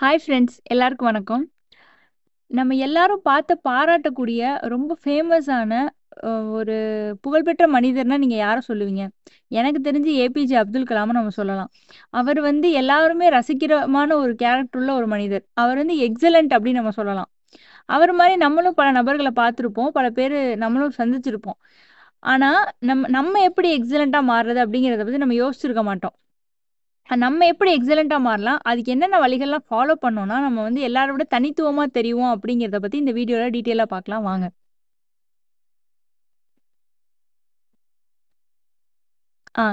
Hi friends எல்லாருக்கும் வணக்கம். நம்ம எல்லாரும் பார்த்து பாராட்டக்கூடிய ரொம்ப ஃபேமஸான ஒரு புகழ்பெற்ற மனிதர்னா நீங்கள் யாரை சொல்லுவீங்க? எனக்கு தெரிஞ்சு ஏபிஜே அப்துல் கலாம்னு நம்ம சொல்லலாம். அவர் வந்து எல்லாருமே ரசிக்கிறமான ஒரு கேரக்டர் உள்ள ஒரு மனிதர். அவர் வந்து எக்ஸலண்ட் அப்படின்னு நம்ம சொல்லலாம். அவர் மாதிரி நம்மளும் பல நபர்களை பார்த்துருப்போம். பல பேர் நம்மளும் சந்திச்சிருப்போம். ஆனால் நம்ம நம்ம எப்படி எக்ஸலண்ட்டாக மாறுறது அப்படிங்கிறத பற்றி நம்ம யோசிச்சிருக்க மாட்டோம். நம்ம எப்படி எக்ஸலண்ட்டாக மாறலாம்? அதுக்கு என்னென்ன வழிகள்லாம் ஃபாலோ பண்ணோம்னா நம்ம வந்து எல்லாரோட விட தனித்துவமாக தெரியும் அப்படிங்கிறத பற்றி இந்த வீடியோவில் டீட்டெயிலாக பார்க்கலாம். வாங்க. ஆ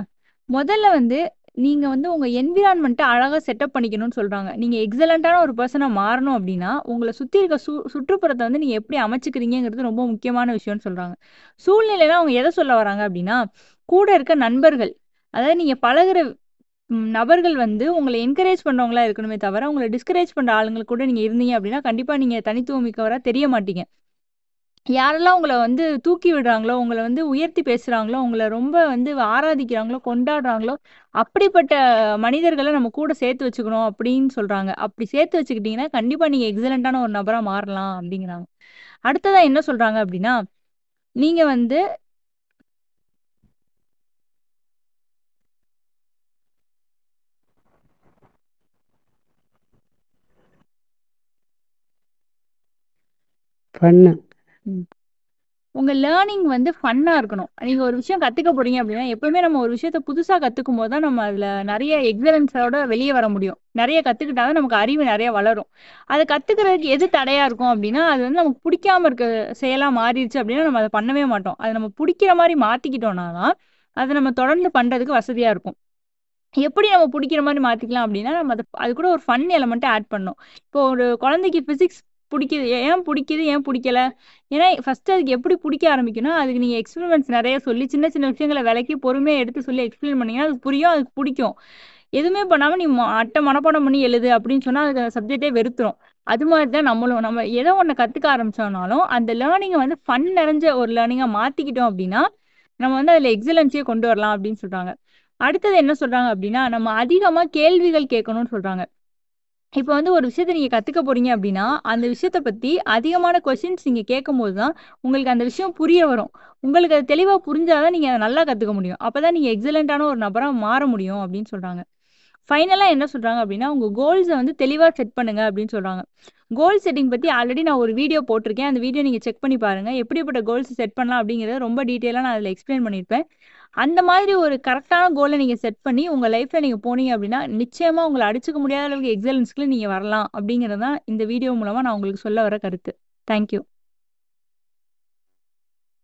முதல்ல வந்து நீங்கள் வந்து உங்கள் என்விரான்மெண்ட்டை அழகாக செட்டப் பண்ணிக்கணும்னு சொல்கிறாங்க நீங்கள் எக்ஸலண்ட்டான ஒரு பர்சனாக மாறணும் அப்படின்னா உங்களை சுற்றி இருக்க சு சுற்றுப்புறத்தை வந்து நீங்கள் எப்படி அமைச்சுக்கிறீங்கிறது ரொம்ப முக்கியமான விஷயம்னு சொல்கிறாங்க சூழ்நிலைனா அவங்க எதை சொல்ல வராங்க அப்படின்னா கூட இருக்க நண்பர்கள் அதாவது நீங்கள் பழகுற நபர்கள் வந்து உங்களை என்கரேஜ் பண்ணுறவங்களா இருக்கணுமே தவிர உங்களை டிஸ்கரேஜ் பண்ணுற ஆளுங்களுக்கு கூட நீங்கள் இருந்தீங்க அப்படின்னா கண்டிப்பாக நீங்கள் தனித்துவம் மிக்கவராக தெரிய மாட்டீங்க. யாரெல்லாம் உங்களை வந்து தூக்கி விடுறாங்களோ உங்களை வந்து உயர்த்தி பேசுகிறாங்களோ உங்களை ரொம்ப வந்து ஆராதிக்கிறாங்களோ கொண்டாடுறாங்களோ அப்படிப்பட்ட மனிதர்களை நம்ம கூட சேர்த்து வச்சுக்கணும் அப்படின்னு சொல்கிறாங்க அப்படி சேர்த்து வச்சுக்கிட்டிங்கன்னா கண்டிப்பாக நீங்கள் எக்ஸலண்ட்டான ஒரு நபராக மாறலாம் அப்படிங்கிறாங்க. அடுத்ததாக என்ன சொல்கிறாங்க அப்படின்னா நீங்கள் வந்து ஃபன்னு உங்க லேர்னிங் வந்து ஃபன்னா இருக்கணும். நீங்க ஒரு விஷயம் கத்துக்க போறீங்க அப்படின்னா எப்பவுமே நம்ம ஒரு விஷயத்த புதுசா கத்துக்கும் போது தான் நம்ம அதுல நிறைய எக்ஸலன்ஸோட வெளியே வர முடியும். நிறைய கத்துக்கிட்டாதான் நமக்கு அறிவு நிறைய வளரும். அதை கத்துக்கிறதுக்கு எது தடையா இருக்கும் அப்படின்னா அது வந்து நமக்கு பிடிக்காம இருக்க செயலா மாறிடுச்சு அப்படின்னா நம்ம அதை பண்ணவே மாட்டோம். அதை நம்ம பிடிக்கிற மாதிரி மாத்திக்கிட்டோம்னா தான் அதை நம்ம தொடர்ந்து பண்றதுக்கு வசதியா இருக்கும். எப்படி நம்ம பிடிக்கிற மாதிரி மாத்திக்கலாம் அப்படின்னா நம்ம அதை அது கூட ஒரு ஃபன் எலமெண்ட்டை ஆட் பண்ணோம் இப்போ ஒரு குழந்தைக்கு பிசிக்ஸ் பிடிக்குது. ஏன் பிடிக்குது? ஏன் பிடிக்கல? ஏன்னா ஃபர்ஸ்ட் அதுக்கு எப்படி பிடிக்க ஆரம்பிக்கணும் அதுக்கு நீங்கள் எக்ஸ்பிரிமெண்ட்ஸ் நிறைய சொல்லி சின்ன சின்ன விஷயங்களை விலைக்கு பொறுமையாக எடுத்து சொல்லி எக்ஸ்பிளைன் பண்ணீங்கன்னா அதுக்கு புரியும் அதுக்கு பிடிக்கும். எதுவுமே பண்ணாமல் நீ அட்டை மனப்பாடம் பண்ணி எழுது அப்படின்னு சொன்னால் அதுக்கு சப்ஜெக்டே வெறுத்துரும். அது மாதிரி தான் நம்மளும் நம்ம ஏதோ ஒன்று கற்றுக்க ஆரம்பித்தோம்னாலும் அந்த லேர்னிங்கை வந்து ஃபன் நிறைஞ்ச ஒரு லேர்னிங்காக மாற்றிக்கிட்டோம் அப்படின்னா நம்ம வந்து அதில் எக்ஸலன்ஸே கொண்டு வரலாம் அப்படின்னு சொல்கிறாங்க அடுத்தது என்ன சொல்கிறாங்க அப்படின்னா நம்ம அதிகமாக கேள்விகள் கேட்கணும்னு சொல்கிறாங்க இப்போ வந்து ஒரு விஷயத்த நீங்கள் கற்றுக்க போகிறீங்க அப்படின்னா அந்த விஷயத்தை பற்றி அதிகமான கொஷின்ஸ் நீங்கள் கேட்கும் போது தான் உங்களுக்கு அந்த விஷயம் புரிய வரும். உங்களுக்கு அது தெளிவாக புரிஞ்சாதான் நீங்கள் அதை நல்லா கற்றுக்க முடியும். அப்போ தான் நீங்கள் எக்ஸலண்ட்டான ஒரு நபராக மாற முடியும் அப்படின்னு சொல்கிறாங்க ஃபைனலாக என்ன சொல்கிறாங்க அப்படின்னா உங்கள் கோல்ஸை வந்து தெளிவாக செட் பண்ணுங்க அப்படின்னு சொல்கிறாங்க கோல் செட்டிங் பற்றி ஆல்ரெடி நான் ஒரு வீடியோ போட்டிருக்கேன். அந்த வீடியோ நீங்கள் செக் பண்ணி பாருங்கள் எப்படிப்பட்ட கோல்ஸ் செட் பண்ணலாம் அப்படிங்கிறத ரொம்ப டீட்டெயிலாக நான் அதில் எக்ஸ்பிளைன் பண்ணியிருப்பேன். அந்த மாதிரி ஒரு கரெக்டான கோலை நீங்கள் செட் பண்ணி உங்கள் லைஃப்பில் நீங்கள் போனீங்க அப்படின்னா நிச்சயமாக உங்களை அடிச்சுக்க முடியாத அளவுக்கு எக்ஸலன்ஸ்க்கு நீங்கள் வரலாம் அப்படிங்கிறது தான் இந்த வீடியோ மூலமாக நான் உங்களுக்கு சொல்ல வர கருத்து. தேங்க்யூ